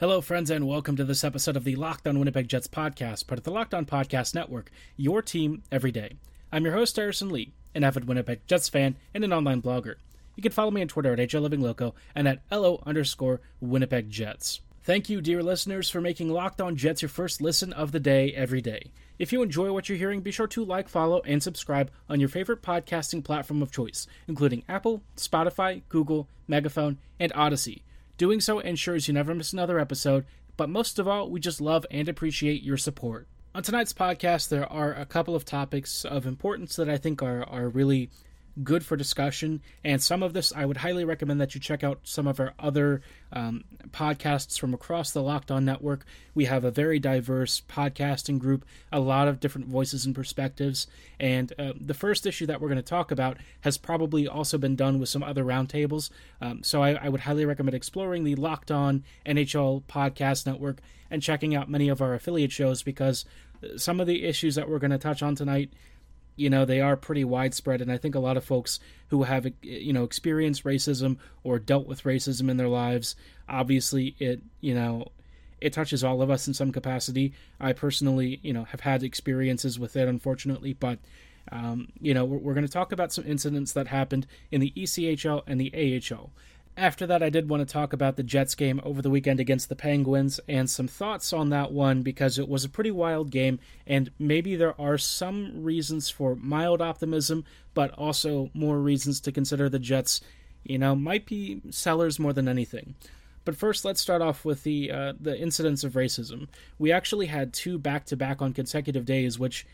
Hello, friends, and welcome to this episode of the Locked On Winnipeg Jets podcast, part of the Locked On Podcast Network, your team every day. I'm your host, Harrison Lee, an avid Winnipeg Jets fan and an online blogger. You can follow me on Twitter at HLLivingLoco and at LO underscore Winnipeg Jets. Thank you, dear listeners, for making Locked On Jets your first listen of the day every day. If you enjoy what you're hearing, be sure to like, follow, and subscribe on your favorite podcasting platform of choice, including Apple, Spotify, Google, Megaphone, and Odyssey. Doing so ensures you never miss another episode, but most of all, we just love and appreciate your support. On tonight's podcast, there are a couple of topics of importance that I think are, are really good for discussion. And some of this, I would highly recommend that you check out some of our other um, podcasts from across the Locked On Network. We have a very diverse podcasting group, a lot of different voices and perspectives. And uh, the first issue that we're going to talk about has probably also been done with some other roundtables. Um, so I, I would highly recommend exploring the Locked On NHL Podcast Network and checking out many of our affiliate shows because some of the issues that we're going to touch on tonight you know they are pretty widespread and i think a lot of folks who have you know experienced racism or dealt with racism in their lives obviously it you know it touches all of us in some capacity. I personally you know have had experiences with it unfortunately but um, you know we're, we're going to talk about some incidents that happened in the echl and the ahl after that, I did want to talk about the Jets game over the weekend against the Penguins and some thoughts on that one because it was a pretty wild game, and maybe there are some reasons for mild optimism, but also more reasons to consider the Jets, you know, might be sellers more than anything. But first, let's start off with the uh, the incidents of racism. We actually had two back to back on consecutive days, which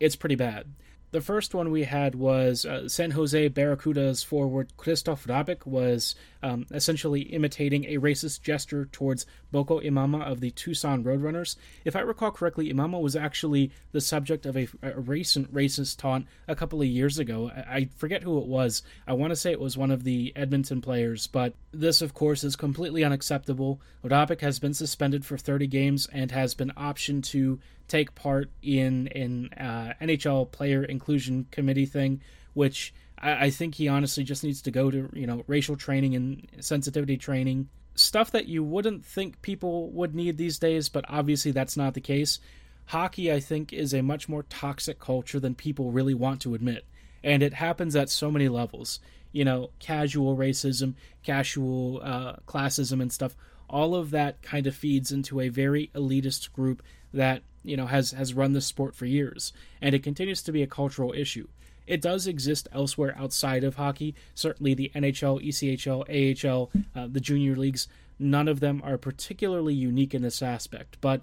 it's pretty bad. The first one we had was uh, San Jose Barracudas forward Krystof Hrabik was um, essentially imitating a racist gesture towards Boko Imama of the Tucson Roadrunners. If I recall correctly, Imama was actually the subject of a, a recent racist taunt a couple of years ago. I, I forget who it was. I want to say it was one of the Edmonton players, but this, of course, is completely unacceptable. Hrabik has been suspended for 30 games and has been optioned to take part in an uh, NHL player inclusion committee thing, which I, I think he honestly just needs to go to you know racial training and sensitivity training stuff that you wouldn't think people would need these days, but obviously that's not the case. Hockey, I think, is a much more toxic culture than people really want to admit. And it happens at so many levels. You know, casual racism, casual uh, classism, and stuff. All of that kind of feeds into a very elitist group that you know has has run this sport for years, and it continues to be a cultural issue. It does exist elsewhere outside of hockey. Certainly, the NHL, ECHL, AHL, uh, the junior leagues. None of them are particularly unique in this aspect, but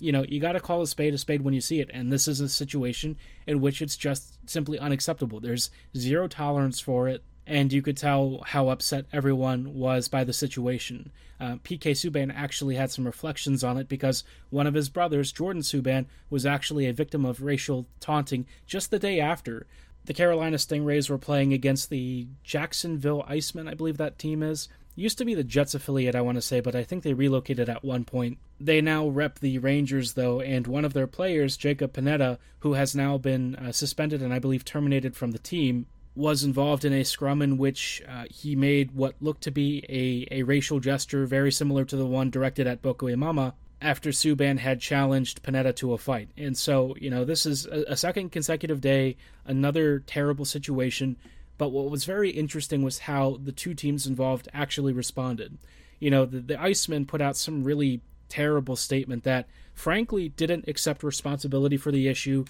you know you got to call a spade a spade when you see it and this is a situation in which it's just simply unacceptable there's zero tolerance for it and you could tell how upset everyone was by the situation. Uh, PK Subban actually had some reflections on it because one of his brothers, Jordan Subban, was actually a victim of racial taunting just the day after. The Carolina Stingrays were playing against the Jacksonville Icemen, I believe that team is. Used to be the Jets affiliate, I want to say, but I think they relocated at one point. They now rep the Rangers, though, and one of their players, Jacob Panetta, who has now been uh, suspended and I believe terminated from the team, was involved in a scrum in which uh, he made what looked to be a, a racial gesture very similar to the one directed at Boko Imama after Subban had challenged Panetta to a fight. And so, you know, this is a, a second consecutive day, another terrible situation. But what was very interesting was how the two teams involved actually responded. You know, the, the Icemen put out some really terrible statement that, frankly, didn't accept responsibility for the issue,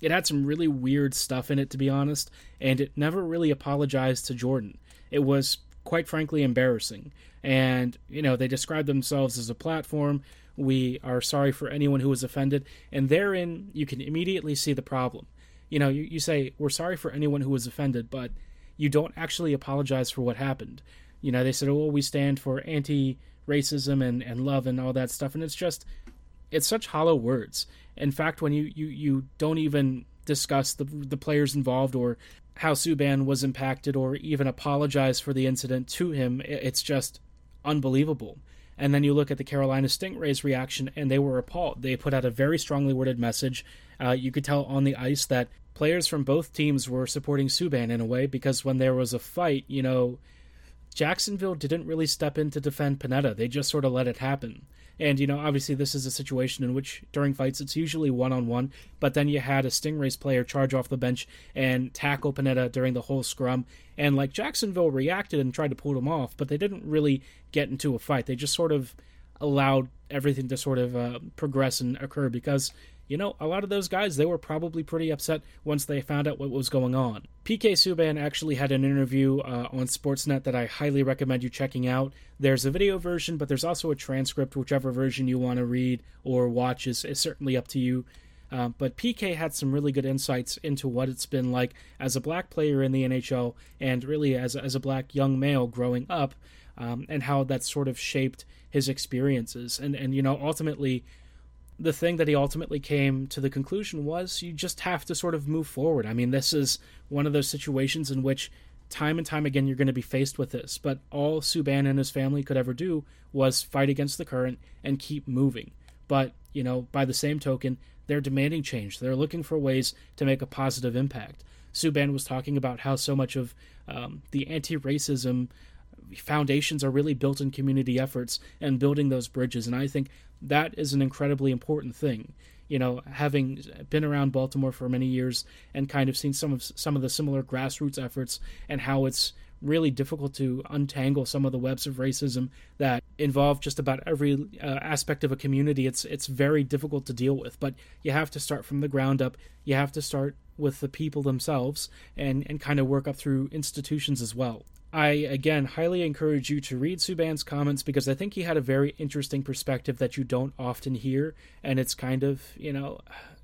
it had some really weird stuff in it, to be honest, and it never really apologized to Jordan. It was, quite frankly, embarrassing. And, you know, they described themselves as a platform. We are sorry for anyone who was offended. And therein, you can immediately see the problem. You know, you, you say, we're sorry for anyone who was offended, but you don't actually apologize for what happened. You know, they said, oh, we stand for anti racism and, and love and all that stuff. And it's just, it's such hollow words. In fact, when you, you, you don't even discuss the the players involved or how Subban was impacted or even apologize for the incident to him, it's just unbelievable. And then you look at the Carolina Stingrays' reaction, and they were appalled. They put out a very strongly worded message. Uh, you could tell on the ice that players from both teams were supporting Subban in a way because when there was a fight, you know, Jacksonville didn't really step in to defend Panetta. They just sort of let it happen. And, you know, obviously this is a situation in which during fights it's usually one on one, but then you had a Stingrays player charge off the bench and tackle Panetta during the whole scrum. And, like, Jacksonville reacted and tried to pull him off, but they didn't really get into a fight. They just sort of allowed everything to sort of uh, progress and occur because you know, a lot of those guys, they were probably pretty upset once they found out what was going on. PK Subban actually had an interview uh, on Sportsnet that I highly recommend you checking out. There's a video version, but there's also a transcript, whichever version you want to read or watch is, is certainly up to you. Uh, but PK had some really good insights into what it's been like as a black player in the NHL and really as, as a black young male growing up um, and how that sort of shaped his experiences. And, and, you know, ultimately, the thing that he ultimately came to the conclusion was you just have to sort of move forward. I mean, this is one of those situations in which time and time again you're going to be faced with this, but all Subban and his family could ever do was fight against the current and keep moving. But, you know, by the same token, they're demanding change. They're looking for ways to make a positive impact. Subban was talking about how so much of um, the anti racism foundations are really built in community efforts and building those bridges. And I think that is an incredibly important thing. You know, having been around Baltimore for many years and kind of seen some of some of the similar grassroots efforts and how it's really difficult to untangle some of the webs of racism that involve just about every uh, aspect of a community. It's it's very difficult to deal with, but you have to start from the ground up. You have to start with the people themselves and and kind of work up through institutions as well. I again highly encourage you to read Subban's comments because I think he had a very interesting perspective that you don't often hear, and it's kind of you know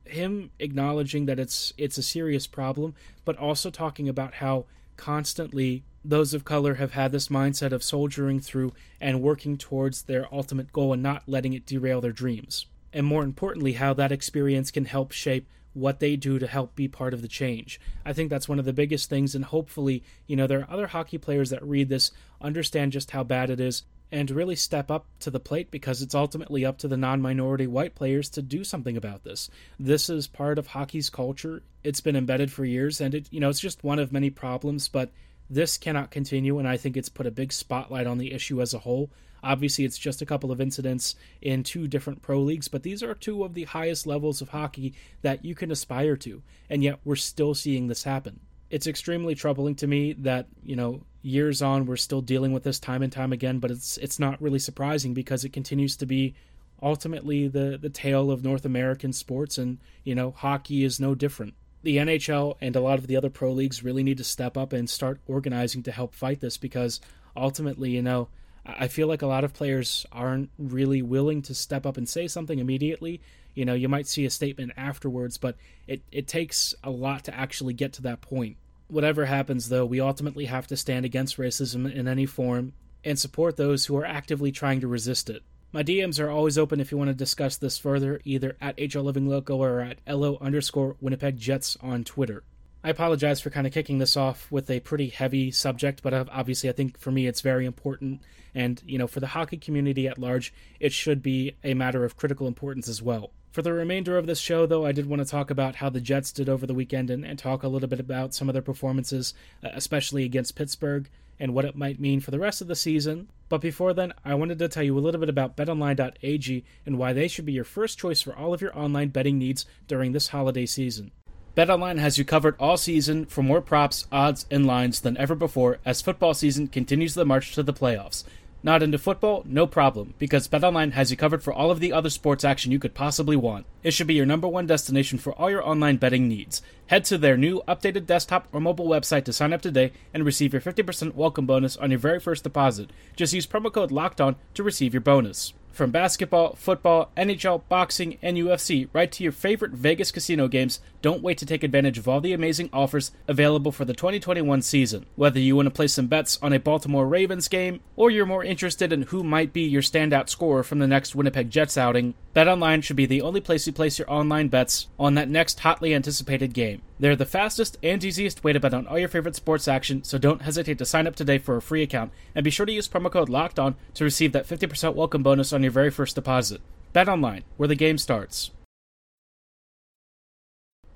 him acknowledging that it's it's a serious problem, but also talking about how constantly those of color have had this mindset of soldiering through and working towards their ultimate goal and not letting it derail their dreams. And more importantly, how that experience can help shape what they do to help be part of the change. I think that's one of the biggest things, and hopefully, you know, there are other hockey players that read this, understand just how bad it is, and really step up to the plate because it's ultimately up to the non minority white players to do something about this. This is part of hockey's culture. It's been embedded for years, and it, you know, it's just one of many problems, but this cannot continue, and I think it's put a big spotlight on the issue as a whole. Obviously, it's just a couple of incidents in two different pro leagues, but these are two of the highest levels of hockey that you can aspire to, and yet we're still seeing this happen. It's extremely troubling to me that, you know, years on we're still dealing with this time and time again, but it's it's not really surprising because it continues to be ultimately the the tale of North American sports and, you know, hockey is no different the NHL and a lot of the other pro leagues really need to step up and start organizing to help fight this because ultimately, you know, I feel like a lot of players aren't really willing to step up and say something immediately. You know, you might see a statement afterwards, but it, it takes a lot to actually get to that point. Whatever happens, though, we ultimately have to stand against racism in any form and support those who are actively trying to resist it. My DMs are always open if you want to discuss this further, either at HL Living Loco or at LO underscore Winnipeg Jets on Twitter. I apologize for kind of kicking this off with a pretty heavy subject, but obviously I think for me it's very important. And, you know, for the hockey community at large, it should be a matter of critical importance as well. For the remainder of this show, though, I did want to talk about how the Jets did over the weekend and, and talk a little bit about some of their performances, uh, especially against Pittsburgh, and what it might mean for the rest of the season. But before then, I wanted to tell you a little bit about betonline.ag and why they should be your first choice for all of your online betting needs during this holiday season. BetOnline has you covered all season for more props, odds, and lines than ever before as football season continues the march to the playoffs. Not into football? No problem, because BetOnline has you covered for all of the other sports action you could possibly want. It should be your number one destination for all your online betting needs. Head to their new updated desktop or mobile website to sign up today and receive your 50% welcome bonus on your very first deposit. Just use promo code LOCKED ON to receive your bonus. From basketball, football, NHL, boxing, and UFC, right to your favorite Vegas casino games, don't wait to take advantage of all the amazing offers available for the 2021 season. Whether you want to place some bets on a Baltimore Ravens game, or you're more interested in who might be your standout scorer from the next Winnipeg Jets outing, BetOnline should be the only place you place your online bets on that next hotly anticipated game. They're the fastest and easiest way to bet on all your favorite sports action, so don't hesitate to sign up today for a free account and be sure to use promo code LOCKED ON to receive that 50% welcome bonus on your very first deposit. Bet online, where the game starts.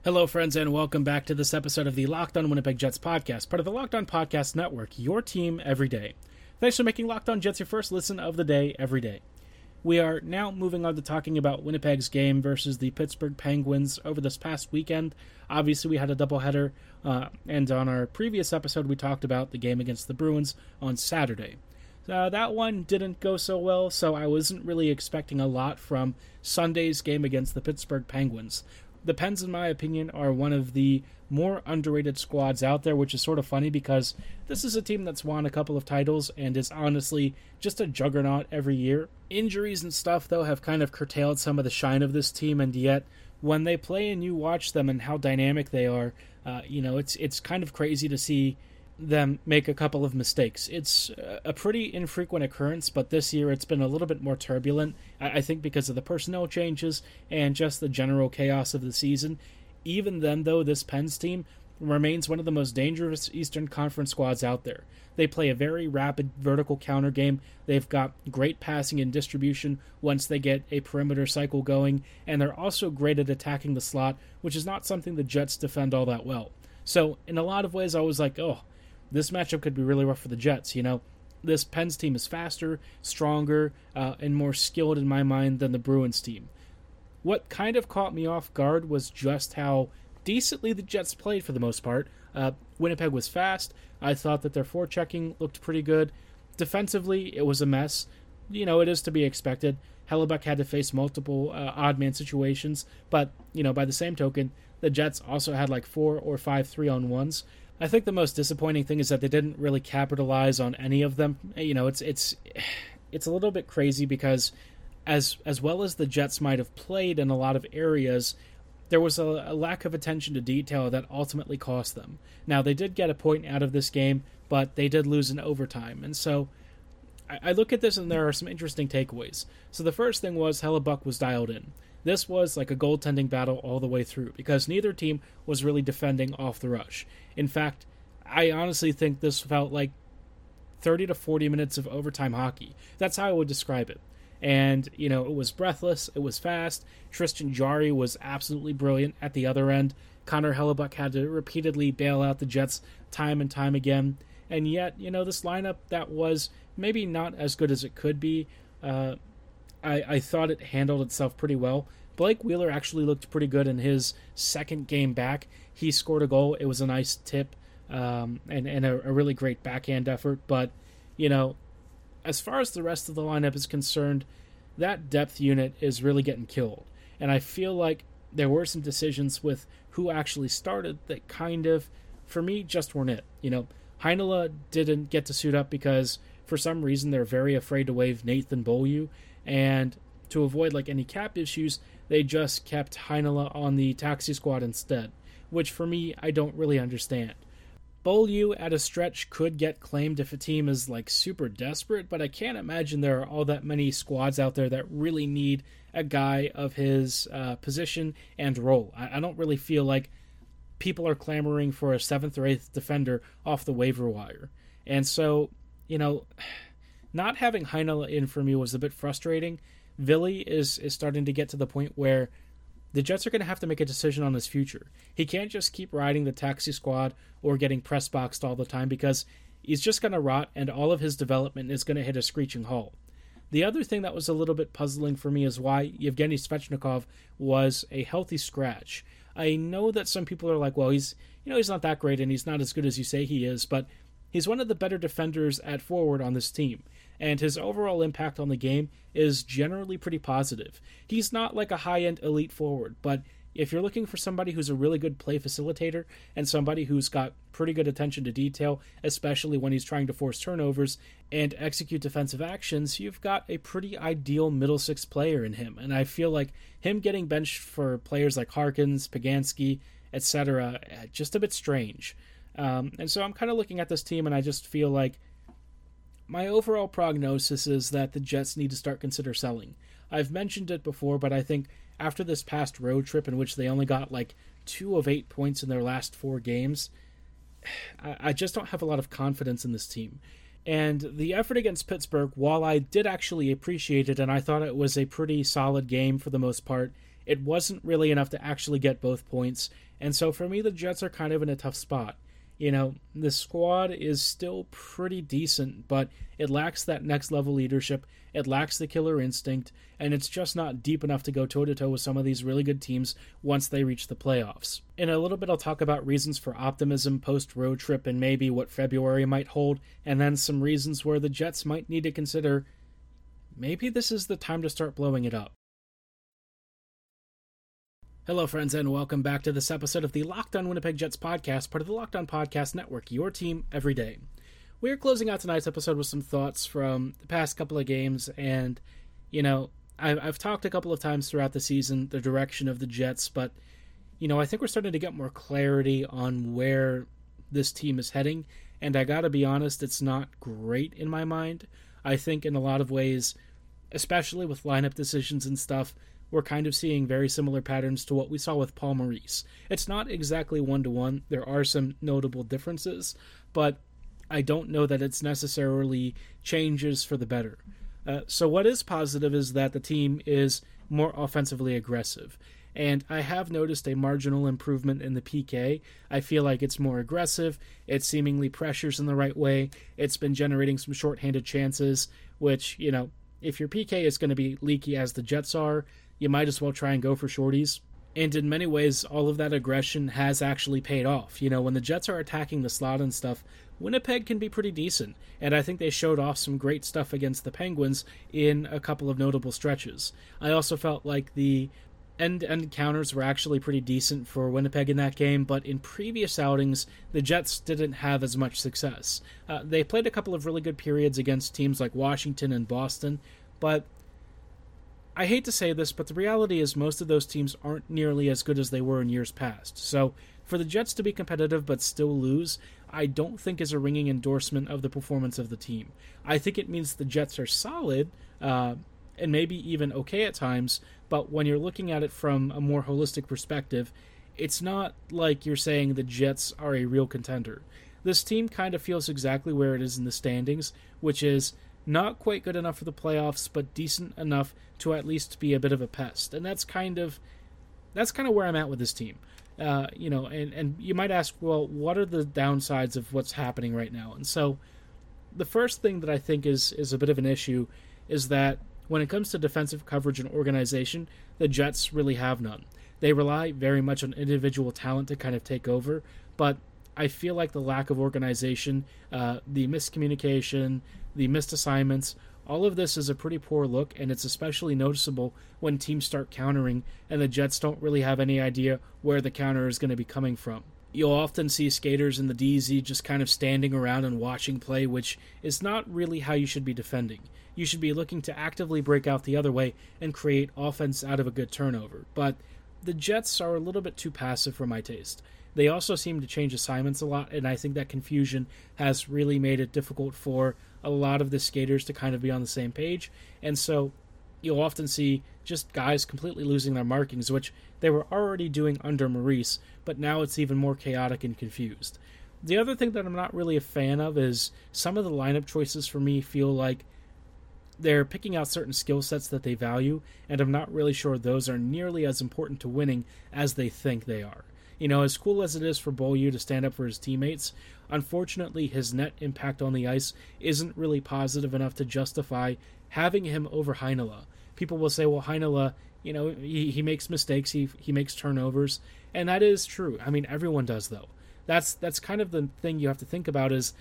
Hello, friends, and welcome back to this episode of the Locked On Winnipeg Jets podcast, part of the Locked On Podcast Network, your team every day. Thanks for making Locked On Jets your first listen of the day every day. We are now moving on to talking about Winnipeg's game versus the Pittsburgh Penguins over this past weekend. Obviously, we had a doubleheader, uh, and on our previous episode, we talked about the game against the Bruins on Saturday. Uh, that one didn't go so well, so I wasn't really expecting a lot from Sunday's game against the Pittsburgh Penguins. The Pens, in my opinion, are one of the more underrated squads out there, which is sort of funny because this is a team that's won a couple of titles and is honestly just a juggernaut every year. Injuries and stuff, though, have kind of curtailed some of the shine of this team, and yet when they play and you watch them and how dynamic they are, uh, you know, it's it's kind of crazy to see them make a couple of mistakes. It's uh, a pretty infrequent occurrence, but this year it's been a little bit more turbulent. I think because of the personnel changes and just the general chaos of the season. Even then, though, this Pens team remains one of the most dangerous Eastern Conference squads out there. They play a very rapid vertical counter game. They've got great passing and distribution once they get a perimeter cycle going, and they're also great at attacking the slot, which is not something the Jets defend all that well. So, in a lot of ways, I was like, oh, this matchup could be really rough for the Jets. You know, this Pens team is faster, stronger, uh, and more skilled in my mind than the Bruins team. What kind of caught me off guard was just how decently the Jets played for the most part. Uh, Winnipeg was fast. I thought that their forechecking looked pretty good. Defensively, it was a mess. You know, it is to be expected. Hellebuyck had to face multiple uh, odd man situations, but, you know, by the same token, the Jets also had like four or five three on ones. I think the most disappointing thing is that they didn't really capitalize on any of them. You know, it's it's it's a little bit crazy because as as well as the Jets might have played in a lot of areas, there was a, a, lack of attention to detail that ultimately cost them. Now they did get a point out of this game, but they did lose in overtime, and so I, I look at this and there are some interesting takeaways. So the first thing was Hellebuyck was dialed in. This was like a goaltending battle all the way through because neither team was really defending off the rush. In fact, I honestly think this felt like 30 to 40 minutes of overtime hockey. That's how I would describe it and you know it was breathless it was fast tristan Jarry was absolutely brilliant at the other end connor hellebuyck had to repeatedly bail out the jets time and time again and yet you know this lineup that was maybe not as good as it could be uh, I, I thought it handled itself pretty well. Blake wheeler actually looked pretty good in his second game back. He scored a goal. It was a nice tip um, and, and a, a really great backhand effort. But you know as far as the rest of the lineup is concerned, that depth unit is really getting killed. And I feel like there were some decisions with who actually started that kind of, for me, just weren't it. You know, Heinola didn't get to suit up because for some reason they're very afraid to waive Nathan Beaulieu, and to avoid like any cap issues, they just kept Heinola on the taxi squad instead, which for me I don't really understand. Beaulieu at a stretch could get claimed if a team is like super desperate, but I can't imagine there are all that many squads out there that really need a guy of his uh, position and role. I, I don't really feel like people are clamoring for a seventh or eighth defender off the waiver wire. And so, you know, not having Heinola in for me was a bit frustrating. Ville is is starting to get to the point where the Jets are going to have to make a decision on his future. He can't just keep riding the taxi squad or getting press boxed all the time because he's just going to rot and all of his development is going to hit a screeching halt. The other thing that was a little bit puzzling for me is why Yevgeny Svechnikov was a healthy scratch. I know that some people are like, well, he's you know he's not that great and he's not as good as you say he is, but he's one of the better defenders at forward on this team and his overall impact on the game is generally pretty positive. He's not like a high end elite forward, but if you're looking for somebody who's a really good play facilitator and somebody who's got pretty good attention to detail, especially when he's trying to force turnovers and execute defensive actions, you've got a pretty ideal middle six player in him. And I feel like him getting benched for players like Harkins, Poganski, etc., uh, just a bit strange. Um, and so I'm kind of looking at this team and I just feel like my overall prognosis is that the Jets need to start consider selling. I've mentioned it before, but I think after this past road trip in which they only got like two of eight points in their last four games, I, I just don't have a lot of confidence in this team. And the effort against Pittsburgh, while I did actually appreciate it and I thought it was a pretty solid game for the most part, it wasn't really enough to actually get both points. And so for me, the Jets are kind of in a tough spot you know, the squad is still pretty decent, but it lacks that next level leadership. It lacks the killer instinct, and it's just not deep enough to go toe to toe with some of these really good teams once they reach the playoffs. In a little bit, I'll talk about reasons for optimism post road trip and maybe what February might hold, and then some reasons where the Jets might need to consider maybe this is the time to start blowing it up. Hello, friends, and welcome back to this episode of the Locked On Winnipeg Jets podcast, part of the Locked On Podcast Network, your team every day. We're closing out tonight's episode with some thoughts from the past couple of games, and, you know, I've, I've talked a couple of times throughout the season the direction of the Jets, but, you know, I think we're starting to get more clarity on where this team is heading, and I gotta be honest, it's not great in my mind. I think in a lot of ways, especially with lineup decisions and stuff, we're kind of seeing very similar patterns to what we saw with Paul Maurice. It's not exactly one to one, there are some notable differences, but I don't know that it's necessarily changes for the better. Uh, so, what is positive is that the team is more offensively aggressive. And I have noticed a marginal improvement in the PK. I feel like it's more aggressive. It seemingly pressures in the right way. It's been generating some shorthanded chances, which, you know, if your PK is going to be leaky as the Jets are, you might as well try and go for shorties. And in many ways, all of that aggression has actually paid off. You know, when the Jets are attacking the slot and stuff, Winnipeg can be pretty decent. And I think they showed off some great stuff against the Penguins in a couple of notable stretches. I also felt like the end end counters were actually pretty decent for Winnipeg in that game, but in previous outings, the Jets didn't have as much success. Uh, they played a couple of really good periods against teams like Washington and Boston, but I hate to say this, but the reality is most of those teams aren't nearly as good as they were in years past. So, for the Jets to be competitive but still lose, I don't think is a ringing endorsement of the performance of the team. I think it means the Jets are solid, uh, and maybe even okay at times, but when you're looking at it from a more holistic perspective, it's not like you're saying the Jets are a real contender. This team kind of feels exactly where it is in the standings, which is not quite good enough for the playoffs, but decent enough to at least be a bit of a pest. And that's kind of that's kind of where I'm at with this team. Uh, you know, and and you might ask, well, what are the downsides of what's happening right now? And so, the first thing that I think is is a bit of an issue is that when it comes to defensive coverage and organization, the Jets really have none. They rely very much on individual talent to kind of take over, but I feel like the lack of organization, uh, the miscommunication, the missed assignments, all of this is a pretty poor look, and it's especially noticeable when teams start countering and the Jets don't really have any idea where the counter is going to be coming from. You'll often see skaters in the DZ just kind of standing around and watching play, which is not really how you should be defending. You should be looking to actively break out the other way and create offense out of a good turnover. But the Jets are a little bit too passive for my taste. They also seem to change assignments a lot, and I think that confusion has really made it difficult for a lot of the skaters to kind of be on the same page. And so you'll often see just guys completely losing their markings, which they were already doing under Maurice, but now it's even more chaotic and confused. The other thing that I'm not really a fan of is some of the lineup choices for me feel like they're picking out certain skill sets that they value, and I'm not really sure those are nearly as important to winning as they think they are. You know, as cool as it is for Beaulieu to stand up for his teammates, unfortunately his net impact on the ice isn't really positive enough to justify having him over Heinola. People will say, well, Heinola, you know, he, he makes mistakes, he, he makes turnovers, and that is true. I mean, everyone does, though. That's that's kind of the thing you have to think about is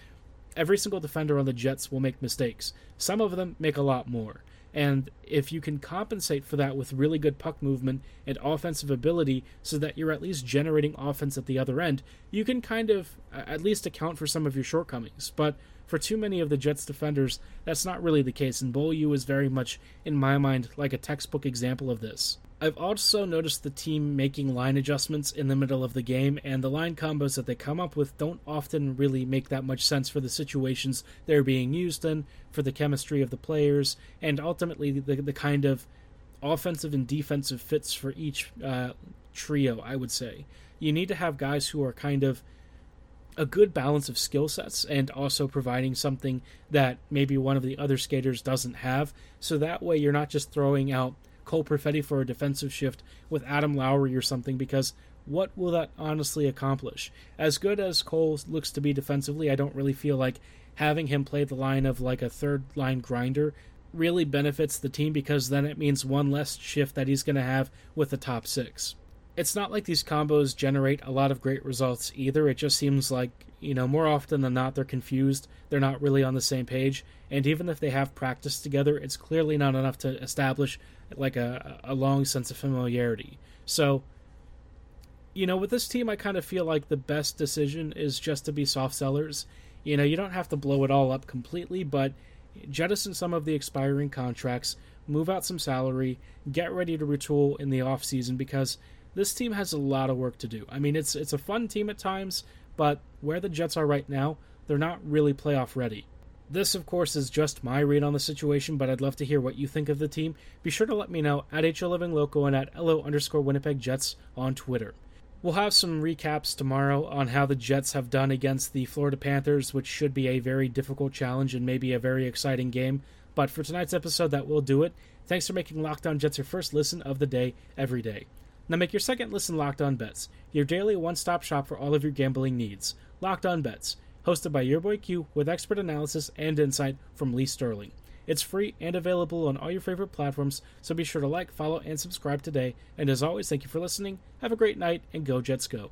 every single defender on the Jets will make mistakes. Some of them make a lot more. And if you can compensate for that with really good puck movement and offensive ability so that you're at least generating offense at the other end, you can kind of at least account for some of your shortcomings. But for too many of the Jets defenders, that's not really the case, and Beaulieu is very much, in my mind, like a textbook example of this. I've also noticed the team making line adjustments in the middle of the game, and the line combos that they come up with don't often really make that much sense for the situations they're being used in, for the chemistry of the players, and ultimately the, the kind of offensive and defensive fits for each uh, trio, I would say. You need to have guys who are kind of a good balance of skill sets and also providing something that maybe one of the other skaters doesn't have. So that way you're not just throwing out Cole Perfetti for a defensive shift with Adam Lowry or something because what will that honestly accomplish? As good as Cole looks to be defensively, I don't really feel like having him play the line of like a third line grinder really benefits the team because then it means one less shift that he's going to have with the top six. It's not like these combos generate a lot of great results either. It just seems like, you know, more often than not, they're confused. They're not really on the same page. And even if they have practiced together, it's clearly not enough to establish like a, a long sense of familiarity. So, you know, with this team, I kind of feel like the best decision is just to be soft sellers. You know, you don't have to blow it all up completely, but jettison some of the expiring contracts, move out some salary, get ready to retool in the off season because this team has a lot of work to do. I mean, it's it's a fun team at times, but where the Jets are right now, they're not really playoff ready. This, of course, is just my read on the situation, but I'd love to hear what you think of the team. Be sure to let me know at HLivingLoco and at LO underscore Winnipeg Jets on Twitter. We'll have some recaps tomorrow on how the Jets have done against the Florida Panthers, which should be a very difficult challenge and maybe a very exciting game. But for tonight's episode, that will do it. Thanks for making Locked On Jets your first listen of the day every day. Now make your second listen Locked On Bets, your daily one stop shop for all of your gambling needs. Locked On Bets hosted by your boy Q with expert analysis and insight from Lee Sterling. It's free and available on all your favorite platforms, so be sure to like, follow, and subscribe today. And as always, thank you for listening. Have a great night, and go Jets go.